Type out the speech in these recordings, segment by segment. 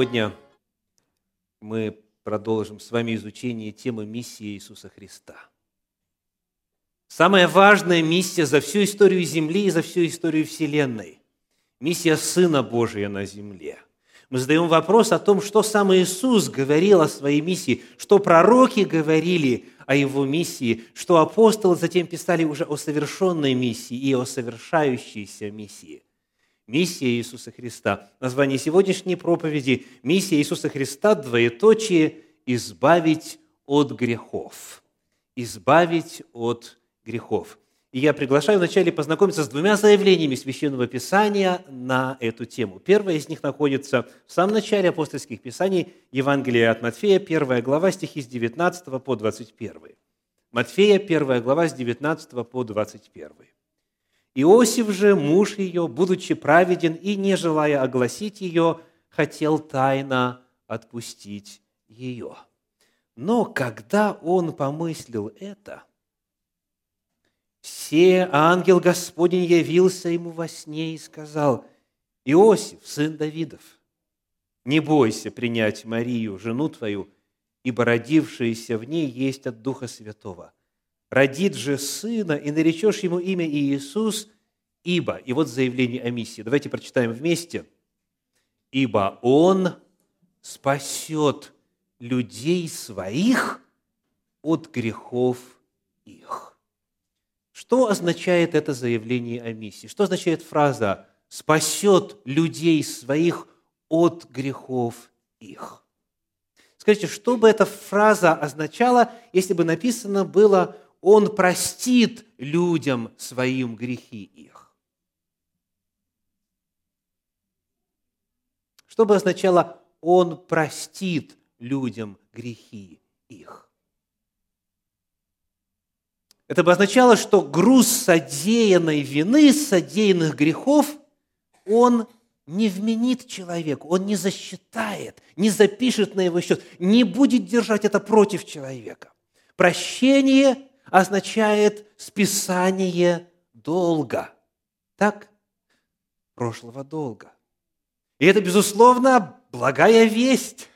Сегодня мы продолжим с вами изучение темы миссии Иисуса Христа. Самая важная миссия за всю историю Земли и за всю историю Вселенной. Миссия Сына Божия на земле. Мы задаем вопрос о том, что сам Иисус говорил о своей миссии, что пророки говорили о его миссии, что апостолы затем писали уже о совершенной миссии и о совершающейся миссии – Миссия Иисуса Христа. Название сегодняшней проповеди – Миссия Иисуса Христа, двоеточие, избавить от грехов. Избавить от грехов. И я приглашаю вначале познакомиться с двумя заявлениями Священного Писания на эту тему. Первое из них находится в самом начале апостольских писаний Евангелия от Матфея, первая глава, стихи с 19 по 21. Матфея, первая глава, с 19 по 21. Иосиф же, муж ее, будучи праведен и не желая огласить ее, хотел тайно отпустить ее. Но когда он помыслил это, все ангел Господень явился ему во сне и сказал, «Иосиф, сын Давидов, не бойся принять Марию, жену твою, ибо родившаяся в ней есть от Духа Святого» родит же сына, и наречешь ему имя Иисус, ибо, и вот заявление о миссии. Давайте прочитаем вместе. Ибо Он спасет людей своих от грехов их. Что означает это заявление о миссии? Что означает фраза «спасет людей своих от грехов их»? Скажите, что бы эта фраза означала, если бы написано было он простит людям своим грехи их. Что бы означало «Он простит людям грехи их»? Это бы означало, что груз содеянной вины, содеянных грехов, он не вменит человеку, он не засчитает, не запишет на его счет, не будет держать это против человека. Прощение означает списание долга. Так? Прошлого долга. И это, безусловно, благая весть.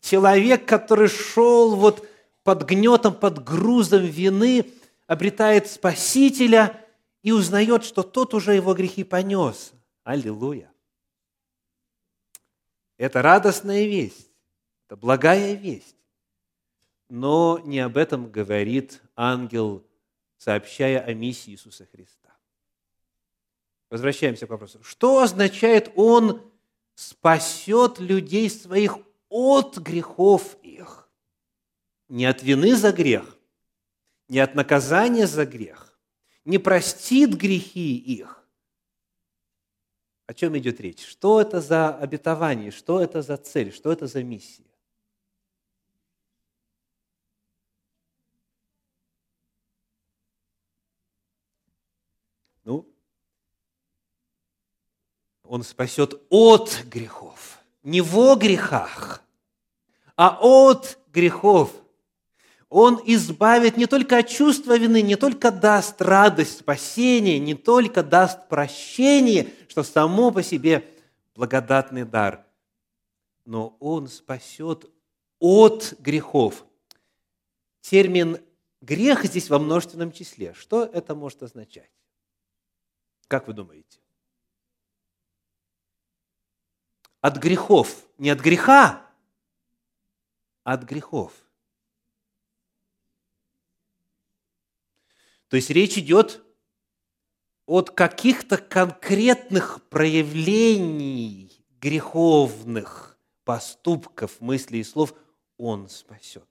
Человек, который шел вот под гнетом, под грузом вины, обретает Спасителя и узнает, что тот уже его грехи понес. Аллилуйя! Это радостная весть, это благая весть. Но не об этом говорит ангел, сообщая о миссии Иисуса Христа. Возвращаемся к вопросу. Что означает «Он спасет людей своих от грехов их»? Не от вины за грех, не от наказания за грех, не простит грехи их. О чем идет речь? Что это за обетование? Что это за цель? Что это за миссия? Он спасет от грехов. Не во грехах, а от грехов. Он избавит не только от чувства вины, не только даст радость спасения, не только даст прощение, что само по себе благодатный дар, но Он спасет от грехов. Термин «грех» здесь во множественном числе. Что это может означать? Как вы думаете? От грехов. Не от греха, а от грехов. То есть речь идет от каких-то конкретных проявлений греховных поступков, мыслей и слов Он спасет.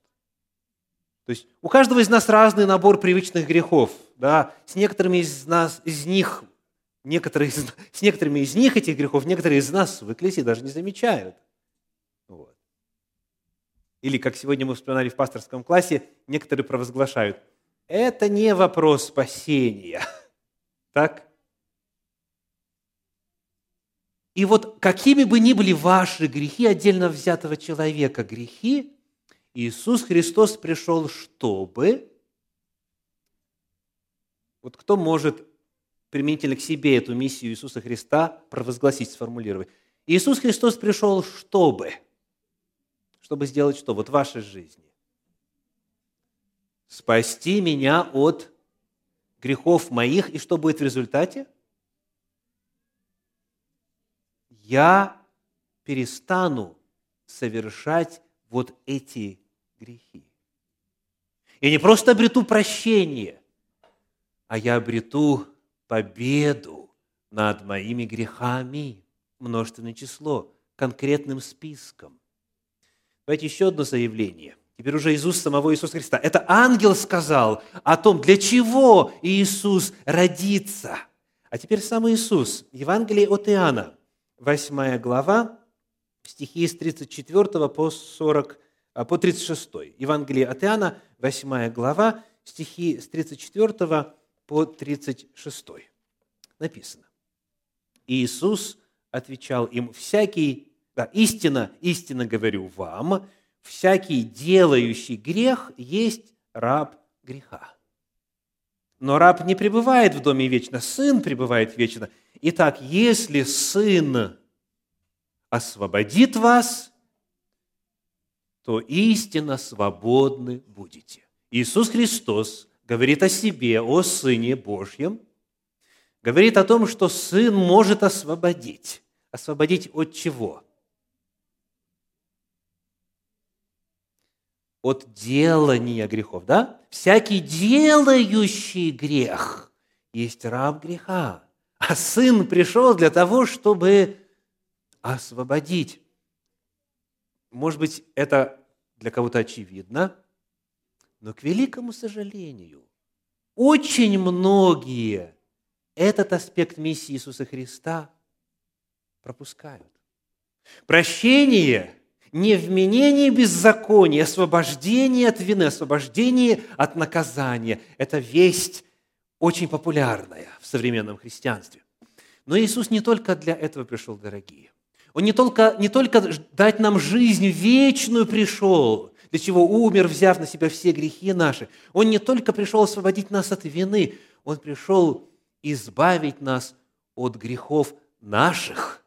То есть у каждого из нас разный набор привычных грехов. Да? С некоторыми из нас, из них некоторые из, с некоторыми из них, этих грехов, некоторые из нас в Экклесии даже не замечают. Вот. Или, как сегодня мы вспоминали в пасторском классе, некоторые провозглашают, это не вопрос спасения. Так? И вот какими бы ни были ваши грехи, отдельно взятого человека грехи, Иисус Христос пришел, чтобы... Вот кто может применительно к себе эту миссию Иисуса Христа провозгласить, сформулировать. Иисус Христос пришел, чтобы? Чтобы сделать что? Вот в вашей жизни. Спасти меня от грехов моих. И что будет в результате? Я перестану совершать вот эти грехи. Я не просто обрету прощение, а я обрету победу над моими грехами, множественное число, конкретным списком. Давайте еще одно заявление. Теперь уже уст самого Иисуса Христа. Это ангел сказал о том, для чего Иисус родится. А теперь сам Иисус. Евангелие от Иоанна, 8 глава, стихи с 34 по, 40, а, по 36. Евангелие от Иоанна, 8 глава, стихи с 34 по 36. Написано. Иисус отвечал им, всякий, да, истина, истинно говорю вам, всякий делающий грех есть раб греха. Но раб не пребывает в доме вечно, сын пребывает вечно. Итак, если сын освободит вас, то истинно свободны будете. Иисус Христос говорит о себе, о Сыне Божьем, говорит о том, что Сын может освободить. Освободить от чего? От делания грехов, да? Всякий делающий грех есть раб греха. А Сын пришел для того, чтобы освободить. Может быть, это для кого-то очевидно, но к великому сожалению, очень многие этот аспект миссии Иисуса Христа пропускают. Прощение не вменение беззакония, освобождение от вины, освобождение от наказания. Это весть очень популярная в современном христианстве. Но Иисус не только для этого пришел, дорогие. Он не только, не только дать нам жизнь вечную пришел, для чего умер, взяв на себя все грехи наши. Он не только пришел освободить нас от вины, Он пришел избавить нас от грехов наших.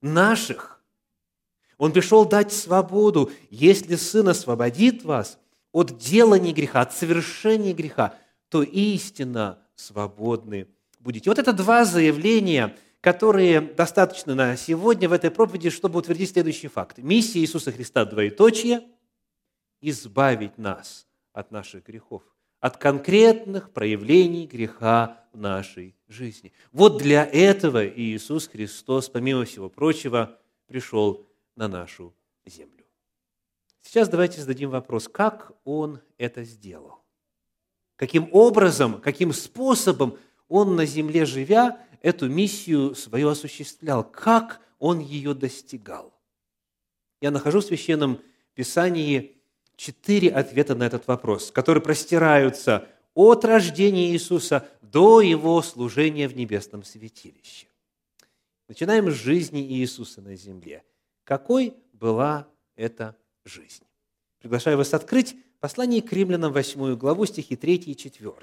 Наших. Он пришел дать свободу. Если Сын освободит вас от делания греха, от совершения греха, то истинно свободны будете. Вот это два заявления – которые достаточно на сегодня в этой проповеди, чтобы утвердить следующий факт. Миссия Иисуса Христа двоеточие – избавить нас от наших грехов, от конкретных проявлений греха в нашей жизни. Вот для этого Иисус Христос, помимо всего прочего, пришел на нашу землю. Сейчас давайте зададим вопрос, как Он это сделал? Каким образом, каким способом Он на земле живя эту миссию свою осуществлял, как он ее достигал. Я нахожу в Священном Писании четыре ответа на этот вопрос, которые простираются от рождения Иисуса до Его служения в небесном святилище. Начинаем с жизни Иисуса на земле. Какой была эта жизнь? Приглашаю вас открыть послание к римлянам 8 главу, стихи 3 и 4.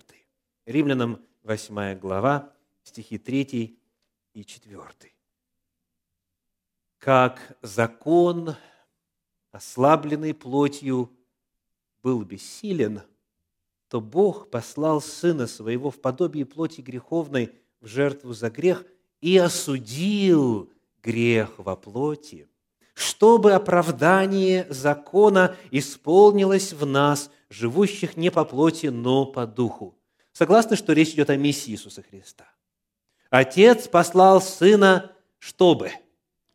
Римлянам 8 глава, стихи 3 и 4. «Как закон, ослабленный плотью, был бессилен, то Бог послал Сына Своего в подобие плоти греховной в жертву за грех и осудил грех во плоти, чтобы оправдание закона исполнилось в нас, живущих не по плоти, но по духу. Согласны, что речь идет о миссии Иисуса Христа? Отец послал Сына, чтобы,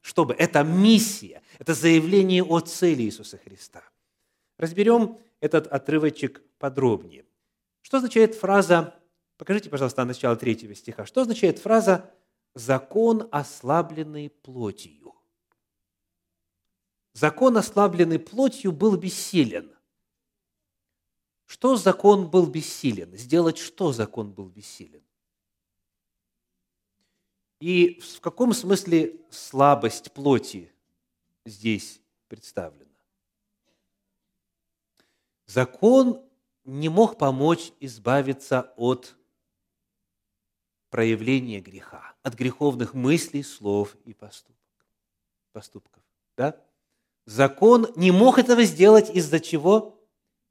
чтобы, это миссия, это заявление о цели Иисуса Христа. Разберем этот отрывочек подробнее. Что означает фраза, покажите, пожалуйста, начало третьего стиха, что означает фраза «закон, ослабленный плотью»? Закон, ослабленный плотью, был бессилен. Что закон был бессилен? Сделать что закон был бессилен? И в каком смысле слабость плоти здесь представлена? Закон не мог помочь избавиться от проявление греха, от греховных мыслей, слов и поступков. Да? Закон не мог этого сделать из-за чего?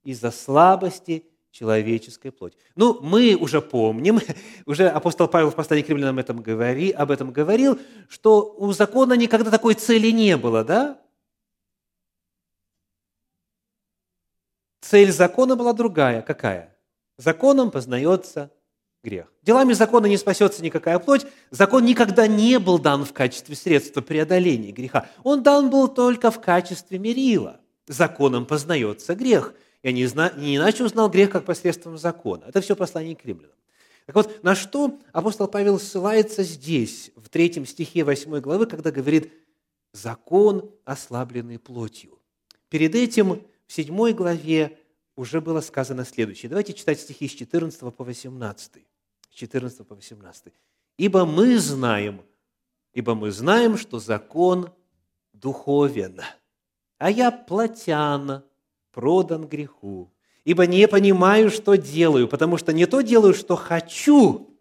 Из-за слабости человеческой плоти. Ну, мы уже помним, уже апостол Павел в послании к римлянам этом говори, об этом говорил, что у закона никогда такой цели не было, да? Цель закона была другая. Какая? Законом познается грех. Делами закона не спасется никакая плоть. Закон никогда не был дан в качестве средства преодоления греха. Он дан был только в качестве мерила. Законом познается грех. Я не, зна... не иначе узнал грех, как посредством закона. Это все послание к римлянам. Так вот, на что апостол Павел ссылается здесь, в третьем стихе 8 главы, когда говорит «закон, ослабленный плотью». Перед этим в 7 главе уже было сказано следующее. Давайте читать стихи с 14 по 18. С 14 по 18. «Ибо мы знаем, ибо мы знаем, что закон духовен, а я плотян, продан греху, ибо не понимаю, что делаю, потому что не то делаю, что хочу,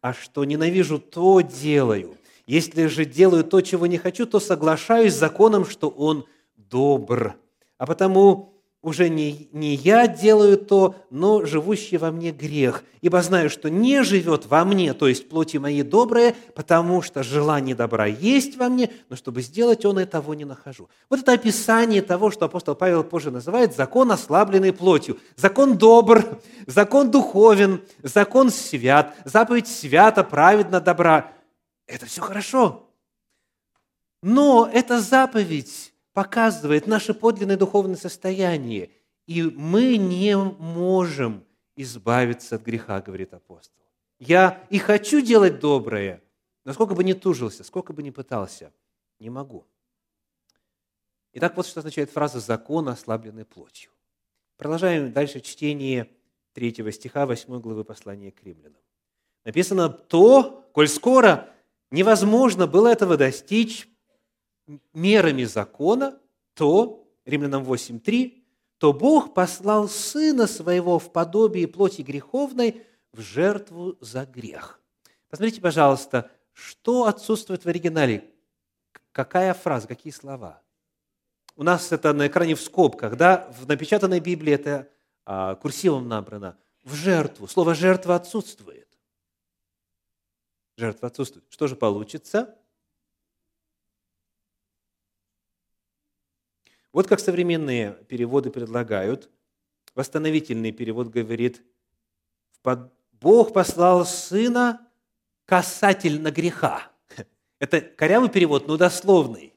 а что ненавижу, то делаю. Если же делаю то, чего не хочу, то соглашаюсь с законом, что он добр. А потому уже не, не я делаю то, но живущий во мне грех. Ибо знаю, что не живет во мне, то есть плоти моей доброе, потому что желание добра есть во мне, но чтобы сделать он и того не нахожу. Вот это описание того, что апостол Павел позже называет закон, ослабленный плотью. Закон добр, закон духовен, закон свят, заповедь свята, праведно, добра. Это все хорошо. Но эта заповедь показывает наше подлинное духовное состояние. И мы не можем избавиться от греха, говорит апостол. Я и хочу делать доброе, но сколько бы ни тужился, сколько бы ни пытался, не могу. Итак, вот что означает фраза «закон, ослабленный плотью». Продолжаем дальше чтение третьего стиха 8 главы послания к римлянам. Написано «то, коль скоро невозможно было этого достичь мерами закона, то, Римлянам 8.3, то Бог послал Сына Своего в подобие плоти греховной в жертву за грех. Посмотрите, пожалуйста, что отсутствует в оригинале? Какая фраза, какие слова? У нас это на экране в скобках, да? В напечатанной Библии это а, курсивом набрано. В жертву. Слово «жертва» отсутствует. Жертва отсутствует. Что же получится? Вот как современные переводы предлагают. Восстановительный перевод говорит, Бог послал Сына касательно греха. Это корявый перевод, но дословный.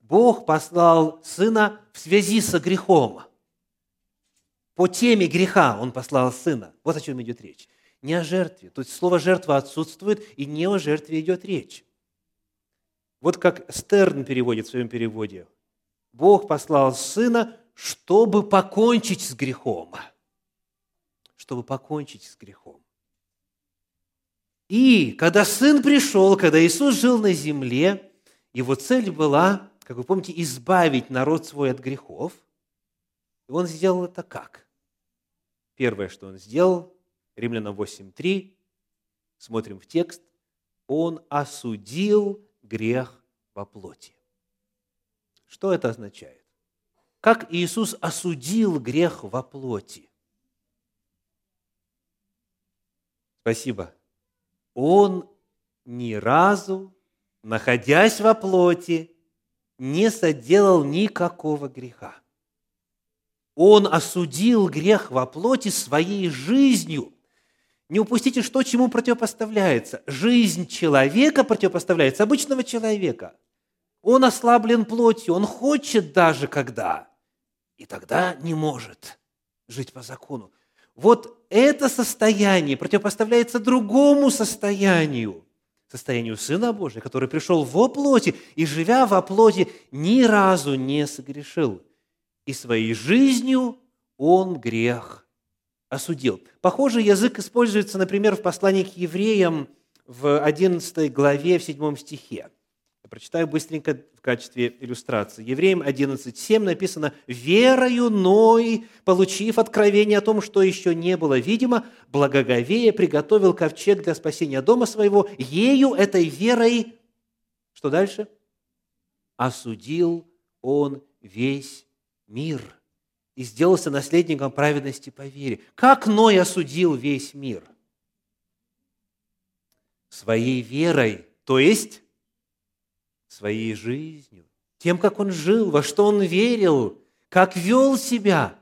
Бог послал Сына в связи со грехом. По теме греха Он послал Сына. Вот о чем идет речь. Не о жертве. То есть слово «жертва» отсутствует, и не о жертве идет речь. Вот как Стерн переводит в своем переводе. Бог послал Сына, чтобы покончить с грехом. Чтобы покончить с грехом. И когда Сын пришел, когда Иисус жил на земле, его цель была, как вы помните, избавить народ свой от грехов. И Он сделал это как? Первое, что Он сделал, Римлянам 8.3, смотрим в текст, Он осудил грех во плоти. Что это означает? Как Иисус осудил грех во плоти? Спасибо. Он ни разу, находясь во плоти, не соделал никакого греха. Он осудил грех во плоти своей жизнью. Не упустите, что чему противопоставляется. Жизнь человека противопоставляется обычного человека. Он ослаблен плотью, он хочет даже когда, и тогда не может жить по закону. Вот это состояние противопоставляется другому состоянию, состоянию Сына Божия, который пришел во плоти и, живя во плоти, ни разу не согрешил. И своей жизнью он грех осудил. Похожий язык используется, например, в послании к евреям в 11 главе, в 7 стихе. Прочитаю быстренько в качестве иллюстрации. Евреям 11.7 написано «Верою Ной, получив откровение о том, что еще не было видимо, благоговея приготовил ковчег для спасения дома своего, ею, этой верой...» Что дальше? «Осудил он весь мир» и сделался наследником праведности по вере. Как Ной осудил весь мир? Своей верой, то есть своей жизнью, тем, как он жил, во что он верил, как вел себя.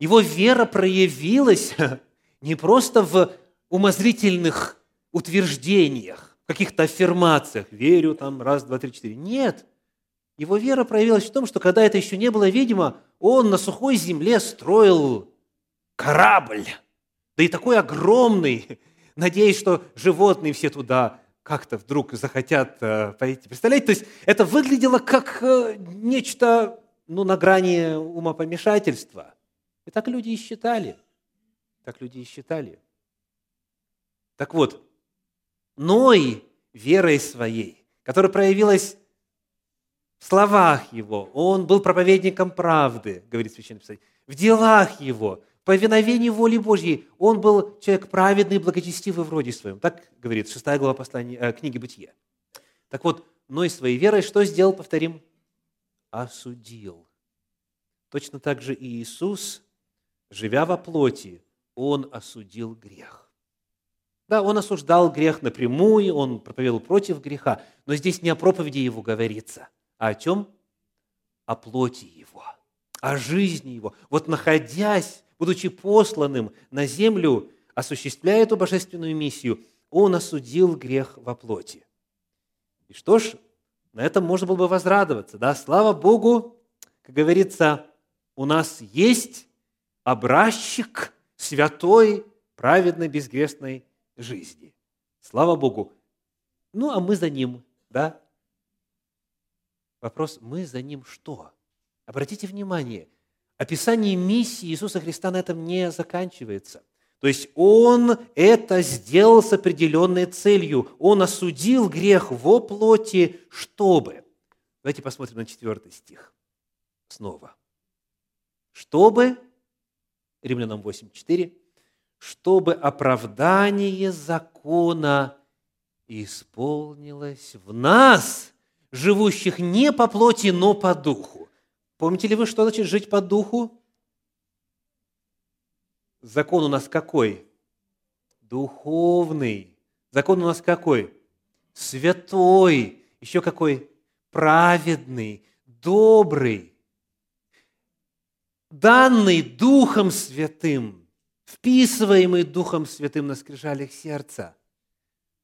Его вера проявилась не просто в умозрительных утверждениях, каких-то аффирмациях, верю там раз, два, три, четыре. Нет. Его вера проявилась в том, что когда это еще не было видимо, он на сухой земле строил корабль, да и такой огромный, надеясь, что животные все туда как-то вдруг захотят э, пойти. Представляете, то есть это выглядело как э, нечто ну, на грани умопомешательства. И так люди и считали. Так люди и считали. Так вот, Ной верой своей, которая проявилась словах его, он был проповедником правды, говорит Священное Писание, в делах его, повиновении воли Божьей. Он был человек праведный, благочестивый в роде своем. Так говорит 6 глава послания, э, книги Бытия. Так вот, Ной своей верой что сделал, повторим? Осудил. Точно так же и Иисус, живя во плоти, Он осудил грех. Да, Он осуждал грех напрямую, Он проповедовал против греха, но здесь не о проповеди Его говорится, а о чем? О плоти Его, о жизни Его. Вот находясь будучи посланным на землю, осуществляя эту божественную миссию, он осудил грех во плоти. И что ж, на этом можно было бы возрадоваться. Да? Слава Богу, как говорится, у нас есть образчик святой, праведной, безгрешной жизни. Слава Богу. Ну, а мы за ним, да? Вопрос, мы за ним что? Обратите внимание, описание миссии Иисуса Христа на этом не заканчивается. То есть Он это сделал с определенной целью. Он осудил грех во плоти, чтобы... Давайте посмотрим на четвертый стих снова. Чтобы, Римлянам 8.4, чтобы оправдание закона исполнилось в нас, живущих не по плоти, но по духу. Помните ли вы, что значит жить по духу? Закон у нас какой? Духовный. Закон у нас какой? Святой. Еще какой? Праведный, добрый. Данный Духом Святым, вписываемый Духом Святым на скрижалях сердца.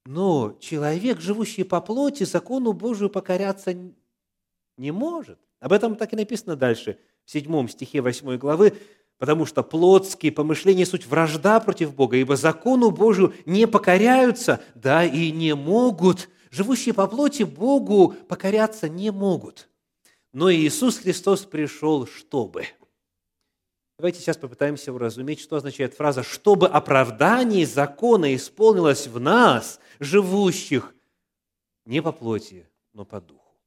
Но человек, живущий по плоти, закону Божию покоряться не может. Об этом так и написано дальше, в седьмом стихе восьмой главы, потому что плотские помышления – суть вражда против Бога, ибо закону Божию не покоряются, да и не могут. Живущие по плоти Богу покоряться не могут. Но Иисус Христос пришел, чтобы. Давайте сейчас попытаемся уразуметь, что означает фраза «чтобы оправдание закона исполнилось в нас, живущих не по плоти, но по духу».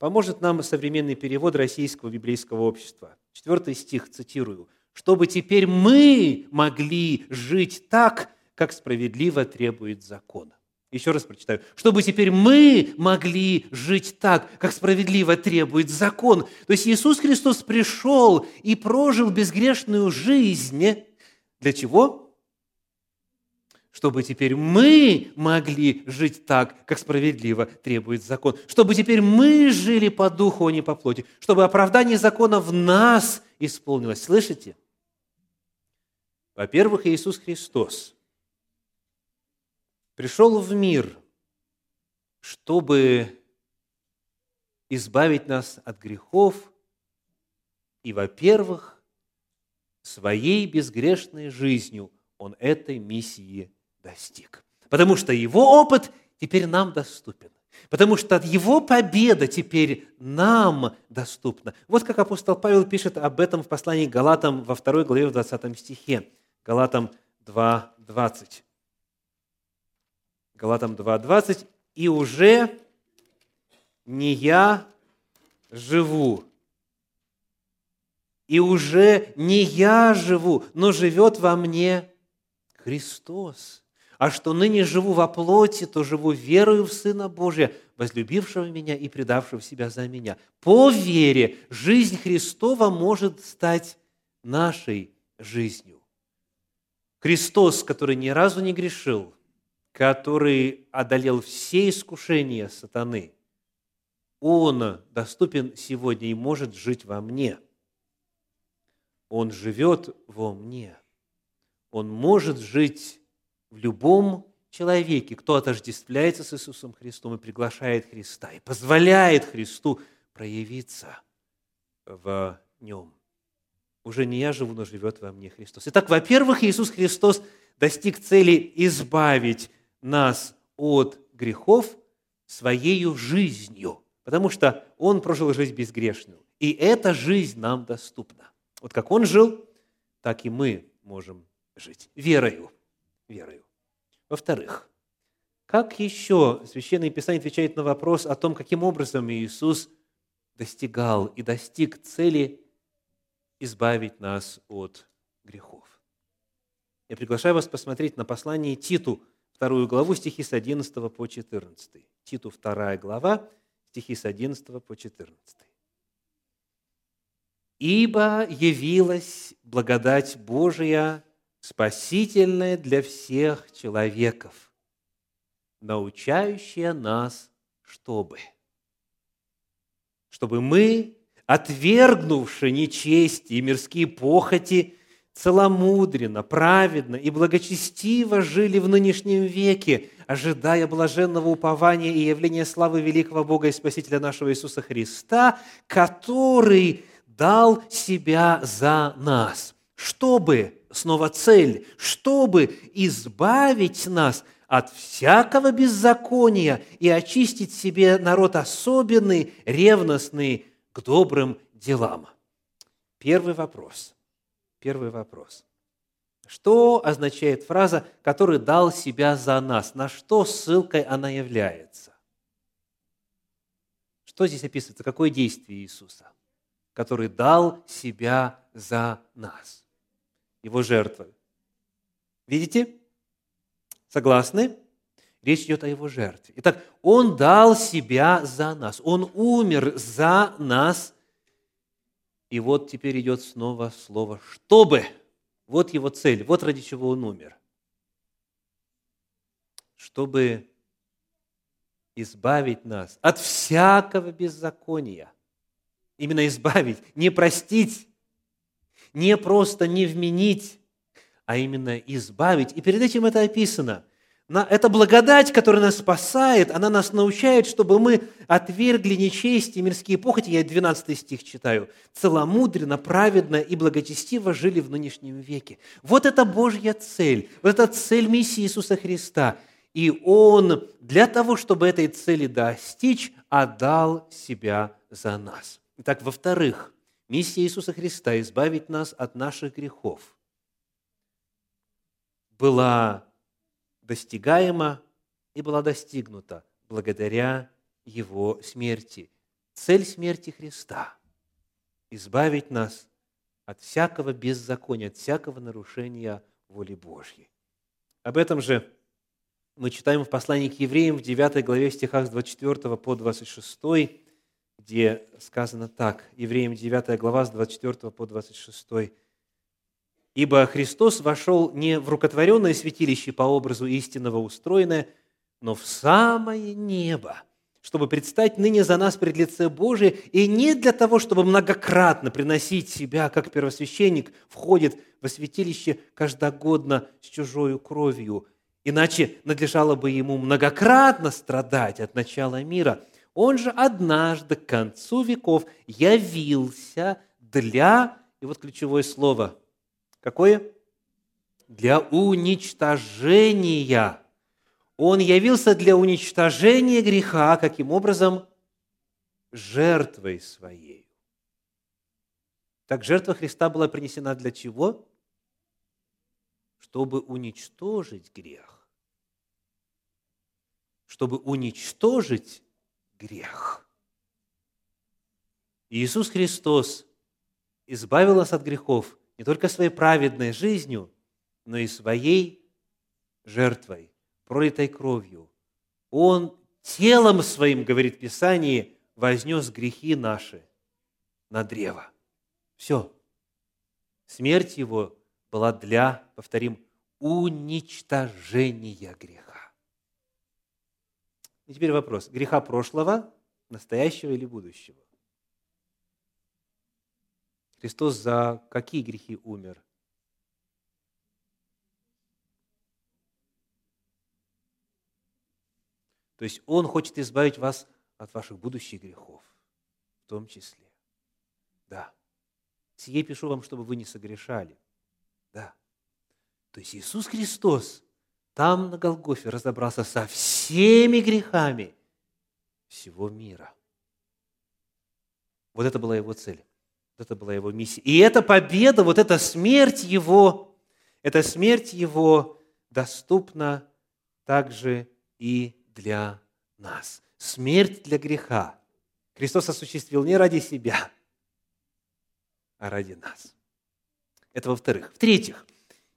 Поможет нам современный перевод Российского библейского общества. Четвертый стих, цитирую. «Чтобы теперь мы могли жить так, как справедливо требует закон». Еще раз прочитаю. «Чтобы теперь мы могли жить так, как справедливо требует закон». То есть Иисус Христос пришел и прожил безгрешную жизнь. Для чего? чтобы теперь мы могли жить так, как справедливо требует закон, чтобы теперь мы жили по духу, а не по плоти, чтобы оправдание закона в нас исполнилось. Слышите? Во-первых, Иисус Христос пришел в мир, чтобы избавить нас от грехов и, во-первых, своей безгрешной жизнью Он этой миссии достиг. Потому что его опыт теперь нам доступен. Потому что его победа теперь нам доступна. Вот как апостол Павел пишет об этом в послании Галатам во второй главе в 20 стихе. Галатам 2.20. Галатам 2.20. «И уже не я живу, и уже не я живу, но живет во мне Христос. А что ныне живу во плоти, то живу верою в Сына Божия, возлюбившего меня и предавшего себя за меня. По вере жизнь Христова может стать нашей жизнью. Христос, который ни разу не грешил, который одолел все искушения сатаны, Он доступен сегодня и может жить во мне. Он живет во мне. Он может жить в любом человеке, кто отождествляется с Иисусом Христом и приглашает Христа, и позволяет Христу проявиться в нем. Уже не я живу, но живет во мне Христос. Итак, во-первых, Иисус Христос достиг цели избавить нас от грехов своей жизнью, потому что Он прожил жизнь безгрешную. И эта жизнь нам доступна. Вот как Он жил, так и мы можем жить. Верою. Верою. Во-вторых, как еще Священное Писание отвечает на вопрос о том, каким образом Иисус достигал и достиг цели избавить нас от грехов. Я приглашаю вас посмотреть на послание Титу, вторую главу, стихи с 11 по 14. Титу, вторая глава, стихи с 11 по 14. «Ибо явилась благодать Божия, спасительная для всех человеков, научающая нас, чтобы, чтобы мы, отвергнувши нечесть и мирские похоти, целомудренно, праведно и благочестиво жили в нынешнем веке, ожидая блаженного упования и явления славы великого Бога и Спасителя нашего Иисуса Христа, который дал себя за нас, чтобы, снова цель, чтобы избавить нас от всякого беззакония и очистить себе народ особенный, ревностный к добрым делам. Первый вопрос. Первый вопрос. Что означает фраза «который дал себя за нас»? На что ссылкой она является? Что здесь описывается? Какое действие Иисуса? Который дал себя за нас. Его жертва. Видите? Согласны? Речь идет о его жертве. Итак, он дал себя за нас. Он умер за нас. И вот теперь идет снова слово «чтобы». Вот его цель, вот ради чего он умер. Чтобы избавить нас от всякого беззакония. Именно избавить, не простить, не просто не вменить, а именно избавить. И перед этим это описано – эта благодать, которая нас спасает, она нас научает, чтобы мы отвергли нечесть и мирские похоти. Я 12 стих читаю. Целомудренно, праведно и благочестиво жили в нынешнем веке. Вот это Божья цель. Вот это цель миссии Иисуса Христа. И Он для того, чтобы этой цели достичь, отдал себя за нас. Итак, во-вторых, миссия Иисуса Христа – избавить нас от наших грехов – была достигаема и была достигнута благодаря Его смерти. Цель смерти Христа – избавить нас от всякого беззакония, от всякого нарушения воли Божьей. Об этом же мы читаем в послании к евреям в 9 главе стихах с 24 по 26, где сказано так, евреям 9 глава с 24 по 26. Ибо Христос вошел не в рукотворенное святилище по образу истинного устроенное, но в самое небо, чтобы предстать ныне за нас пред лице Божие, и не для того, чтобы многократно приносить себя, как первосвященник входит во святилище каждогодно с чужою кровью, иначе надлежало бы ему многократно страдать от начала мира. Он же однажды к концу веков явился для, и вот ключевое слово – Какое? Для уничтожения. Он явился для уничтожения греха, каким образом? Жертвой своей. Так жертва Христа была принесена для чего? Чтобы уничтожить грех. Чтобы уничтожить грех. Иисус Христос избавил нас от грехов не только своей праведной жизнью, но и своей жертвой, пролитой кровью. Он телом своим, говорит Писание, вознес грехи наши на древо. Все. Смерть его была для, повторим, уничтожения греха. И теперь вопрос. Греха прошлого, настоящего или будущего? Христос за какие грехи умер? То есть Он хочет избавить вас от ваших будущих грехов, в том числе. Да. Сие пишу вам, чтобы вы не согрешали. Да. То есть Иисус Христос там на Голгофе разобрался со всеми грехами всего мира. Вот это была его цель. Вот это была его миссия. И эта победа, вот эта смерть его, эта смерть его доступна также и для нас. Смерть для греха. Христос осуществил не ради себя, а ради нас. Это во-вторых. В-третьих,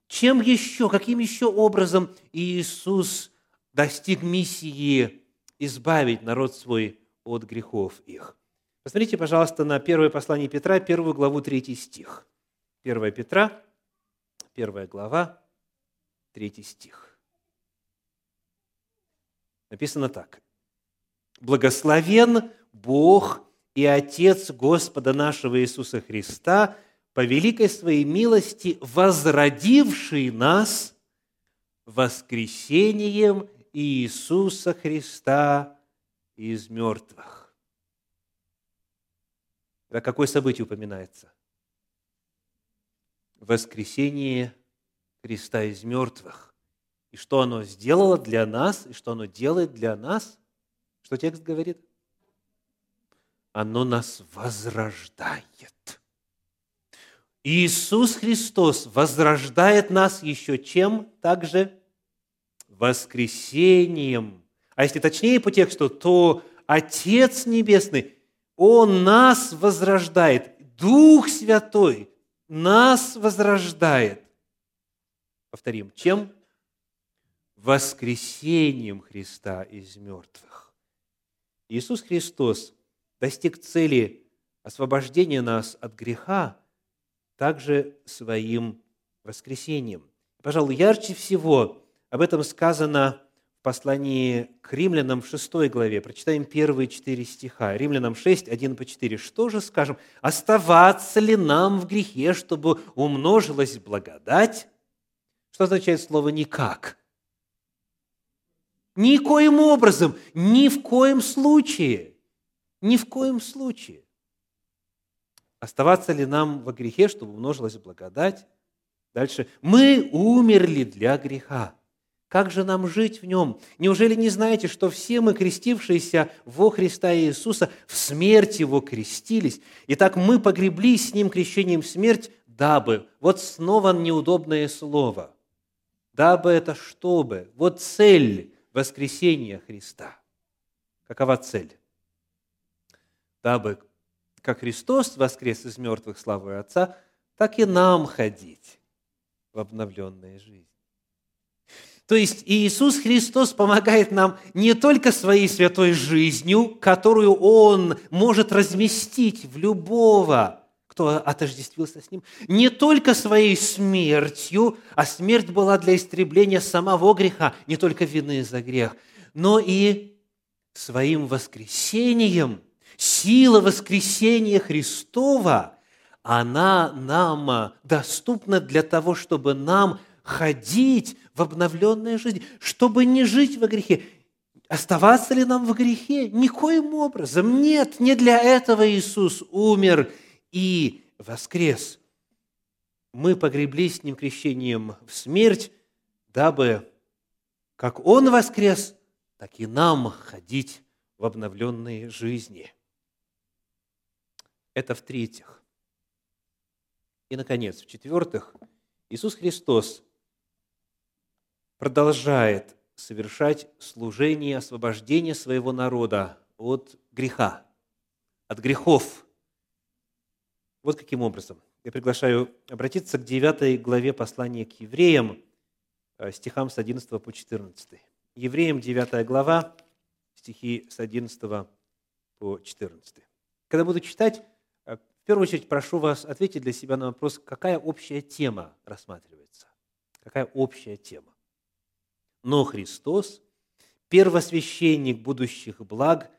чем еще, каким еще образом Иисус достиг миссии избавить народ свой от грехов их? Посмотрите, пожалуйста, на первое послание Петра, первую главу, третий стих. 1 Петра, первая глава, третий стих. Написано так. «Благословен Бог и Отец Господа нашего Иисуса Христа, по великой своей милости возродивший нас воскресением Иисуса Христа из мертвых». Это какое событие упоминается? Воскресение Христа из мертвых. И что оно сделало для нас, и что оно делает для нас? Что текст говорит? Оно нас возрождает. Иисус Христос возрождает нас еще чем? Также воскресением. А если точнее по тексту, то Отец Небесный, Он нас возрождает. Дух Святой нас возрождает. Повторим, чем? Воскресением Христа из мертвых. Иисус Христос достиг цели освобождения нас от греха также своим воскресением. Пожалуй, ярче всего об этом сказано послании к римлянам в 6 главе. Прочитаем первые четыре стиха. Римлянам 6, 1 по 4. Что же скажем? Оставаться ли нам в грехе, чтобы умножилась благодать? Что означает слово «никак»? Никоим образом, ни в коем случае, ни в коем случае. Оставаться ли нам во грехе, чтобы умножилась благодать? Дальше. Мы умерли для греха. Как же нам жить в нем? Неужели не знаете, что все мы, крестившиеся во Христа Иисуса, в смерть Его крестились? Итак, мы погреблись с Ним крещением в смерть, дабы, вот снова неудобное слово, дабы это чтобы, вот цель воскресения Христа. Какова цель? Дабы, как Христос воскрес из мертвых славы Отца, так и нам ходить в обновленной жизни. То есть Иисус Христос помогает нам не только своей святой жизнью, которую Он может разместить в любого, кто отождествился с Ним, не только своей смертью, а смерть была для истребления самого греха, не только вины за грех, но и своим воскресением, сила воскресения Христова, она нам доступна для того, чтобы нам ходить в обновленной жизни, чтобы не жить во грехе. Оставаться ли нам в грехе? Никоим образом. Нет, не для этого Иисус умер и воскрес. Мы погреблись с Ним крещением в смерть, дабы, как Он воскрес, так и нам ходить в обновленной жизни. Это в-третьих. И, наконец, в-четвертых, Иисус Христос продолжает совершать служение освобождения своего народа от греха, от грехов, Вот каким образом. Я приглашаю обратиться к 9 главе послания к евреям, э, стихам с 11 по 14. Евреям 9 глава, стихи с 11 по 14. Когда буду читать, э, в первую очередь прошу вас ответить для себя на вопрос, какая общая тема рассматривается. Какая общая тема. Но Христос, первосвященник будущих благ,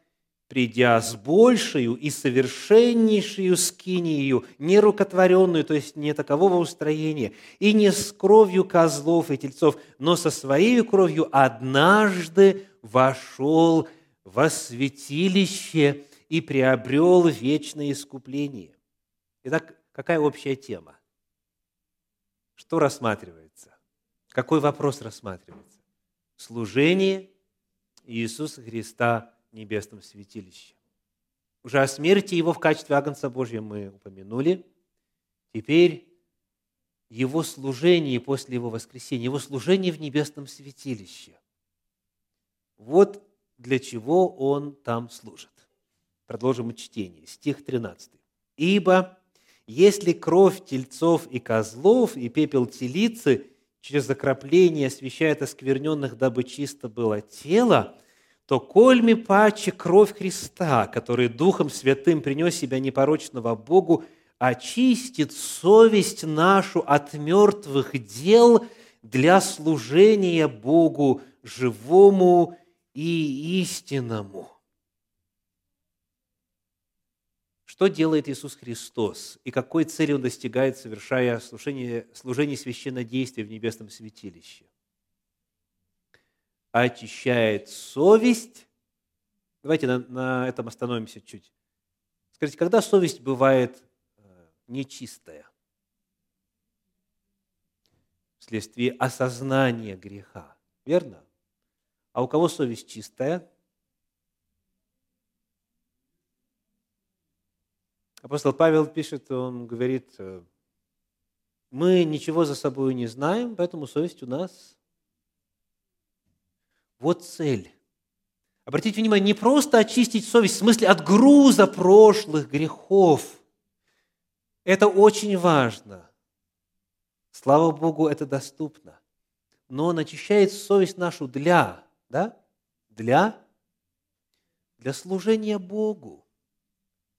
придя с большую и совершеннейшую скинию, не рукотворенную, то есть не такового устроения, и не с кровью козлов и тельцов, но со своей кровью однажды вошел во святилище и приобрел вечное искупление. Итак, какая общая тема? Что рассматривается? Какой вопрос рассматривается? Служение Иисуса Христа – небесном святилище. Уже о смерти его в качестве Агнца Божьего мы упомянули. Теперь его служение после его воскресения, его служение в небесном святилище. Вот для чего он там служит. Продолжим чтение. Стих 13. «Ибо если кровь тельцов и козлов и пепел телицы через окропление освещает оскверненных, дабы чисто было тело, то кольми паче кровь Христа, который Духом Святым принес себя непорочного Богу, очистит совесть нашу от мертвых дел для служения Богу живому и истинному. Что делает Иисус Христос и какой цели Он достигает, совершая служение, служение священнодействия в небесном святилище? очищает совесть. Давайте на, на этом остановимся чуть. Скажите, когда совесть бывает э, нечистая? Вследствие осознания греха. Верно? А у кого совесть чистая? Апостол Павел пишет, он говорит, э, мы ничего за собой не знаем, поэтому совесть у нас вот цель. Обратите внимание, не просто очистить совесть, в смысле от груза прошлых грехов. Это очень важно. Слава Богу, это доступно. Но он очищает совесть нашу для, да? Для? Для служения Богу,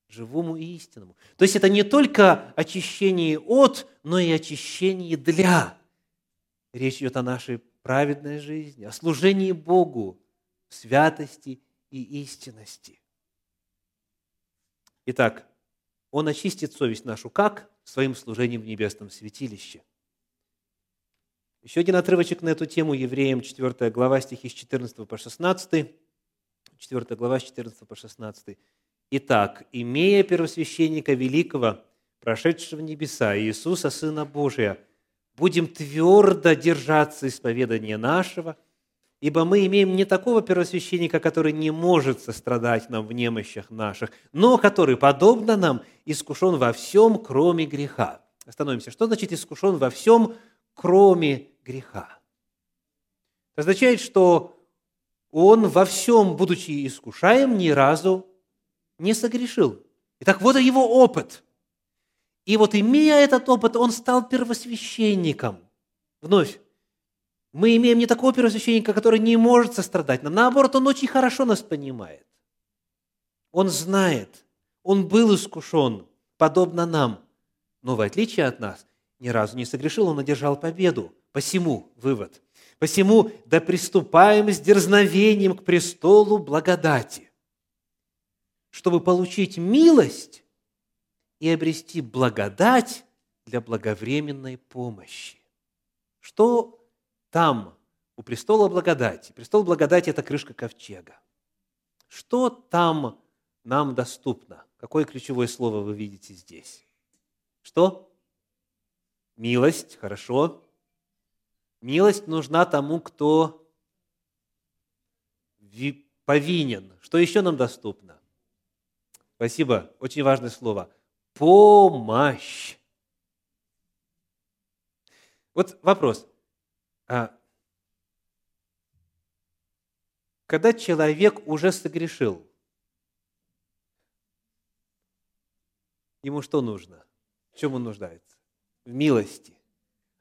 живому и истинному. То есть это не только очищение от, но и очищение для. Речь идет о нашей праведной жизни, о служении Богу святости и истинности. Итак, Он очистит совесть нашу как? Своим служением в небесном святилище. Еще один отрывочек на эту тему, Евреям 4 глава, стихи с 14 по 16. 4 глава, с 14 по 16. «Итак, имея первосвященника великого, прошедшего небеса, Иисуса, Сына Божия, будем твердо держаться исповедания нашего, ибо мы имеем не такого первосвященника, который не может сострадать нам в немощах наших, но который, подобно нам, искушен во всем, кроме греха. Остановимся. Что значит искушен во всем, кроме греха? Это означает, что он во всем, будучи искушаем, ни разу не согрешил. Итак, вот его опыт – и вот имея этот опыт, он стал первосвященником. Вновь, мы имеем не такого первосвященника, который не может сострадать нам. Наоборот, он очень хорошо нас понимает. Он знает, он был искушен, подобно нам. Но в отличие от нас, ни разу не согрешил, он одержал победу. Посему, вывод, посему да приступаем с дерзновением к престолу благодати, чтобы получить милость и обрести благодать для благовременной помощи. Что там у престола благодати? Престол благодати – это крышка ковчега. Что там нам доступно? Какое ключевое слово вы видите здесь? Что? Милость, хорошо. Милость нужна тому, кто повинен. Что еще нам доступно? Спасибо, очень важное слово помощь. Вот вопрос. А когда человек уже согрешил, ему что нужно? В чем он нуждается? В милости.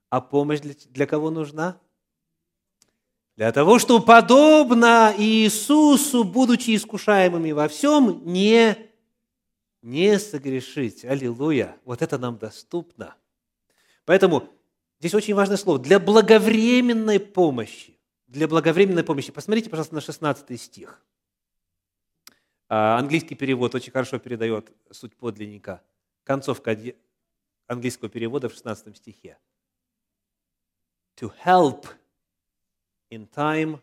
А помощь для, для кого нужна? Для того, чтобы подобно Иисусу, будучи искушаемыми во всем, не, не согрешить. Аллилуйя! Вот это нам доступно. Поэтому здесь очень важное слово. Для благовременной помощи. Для благовременной помощи. Посмотрите, пожалуйста, на 16 стих. А, английский перевод очень хорошо передает суть подлинника. Концовка английского перевода в 16 стихе. To help in time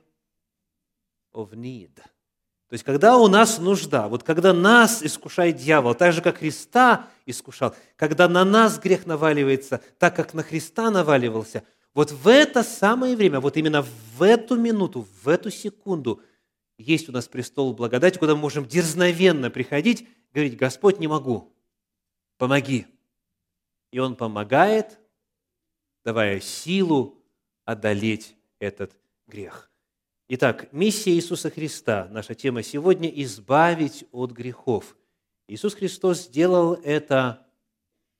of need. То есть, когда у нас нужда, вот когда нас искушает дьявол, так же, как Христа искушал, когда на нас грех наваливается, так как на Христа наваливался, вот в это самое время, вот именно в эту минуту, в эту секунду есть у нас престол благодати, куда мы можем дерзновенно приходить, говорить, Господь, не могу, помоги. И Он помогает, давая силу одолеть этот грех. Итак, миссия Иисуса Христа, наша тема сегодня – избавить от грехов. Иисус Христос сделал это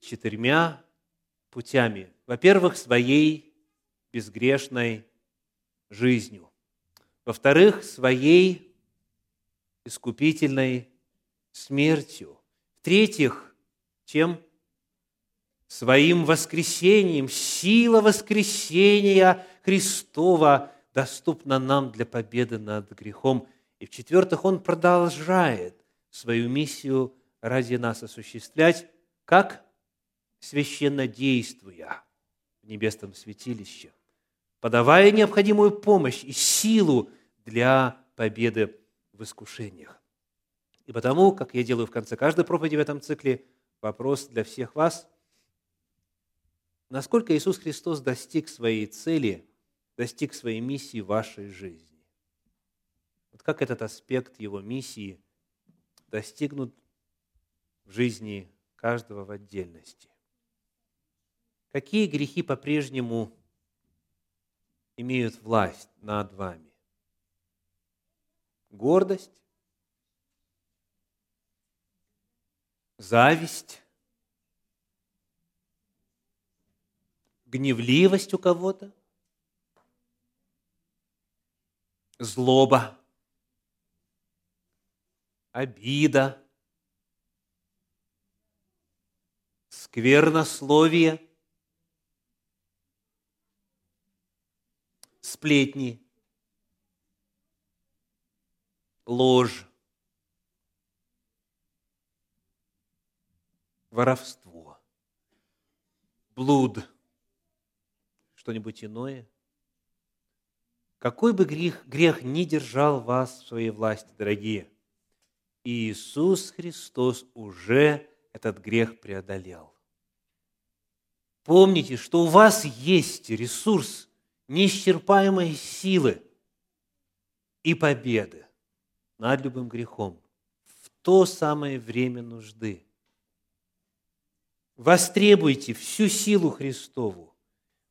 четырьмя путями. Во-первых, своей безгрешной жизнью. Во-вторых, своей искупительной смертью. В-третьих, чем? Своим воскресением. Сила воскресения Христова доступна нам для победы над грехом. И в-четвертых, Он продолжает свою миссию ради нас осуществлять, как священно действуя в небесном святилище, подавая необходимую помощь и силу для победы в искушениях. И потому, как я делаю в конце каждой проповеди в этом цикле, вопрос для всех вас. Насколько Иисус Христос достиг своей цели – достиг своей миссии в вашей жизни. Вот как этот аспект его миссии достигнут в жизни каждого в отдельности. Какие грехи по-прежнему имеют власть над вами? Гордость, зависть, гневливость у кого-то – злоба, обида, сквернословие, сплетни, ложь, воровство, блуд, что-нибудь иное – какой бы грех, грех ни держал вас в своей власти, дорогие, Иисус Христос уже этот грех преодолел. Помните, что у вас есть ресурс неисчерпаемой силы и победы над любым грехом в то самое время нужды. Востребуйте всю силу Христову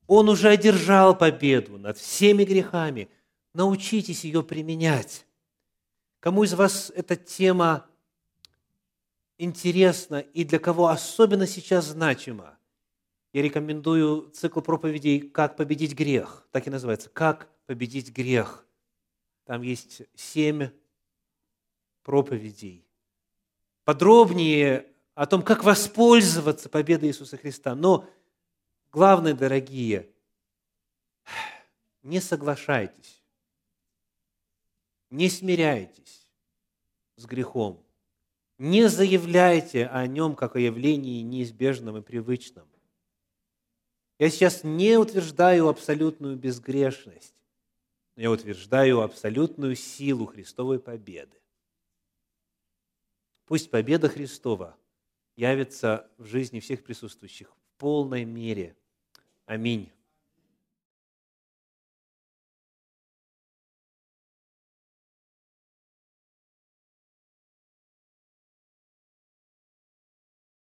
он уже одержал победу над всеми грехами. Научитесь ее применять. Кому из вас эта тема интересна и для кого особенно сейчас значима, я рекомендую цикл проповедей «Как победить грех». Так и называется «Как победить грех». Там есть семь проповедей. Подробнее о том, как воспользоваться победой Иисуса Христа. Но Главное, дорогие, не соглашайтесь, не смиряйтесь с грехом, не заявляйте о нем как о явлении неизбежном и привычном. Я сейчас не утверждаю абсолютную безгрешность, но я утверждаю абсолютную силу Христовой победы. Пусть победа Христова явится в жизни всех присутствующих в полной мере – Аминь.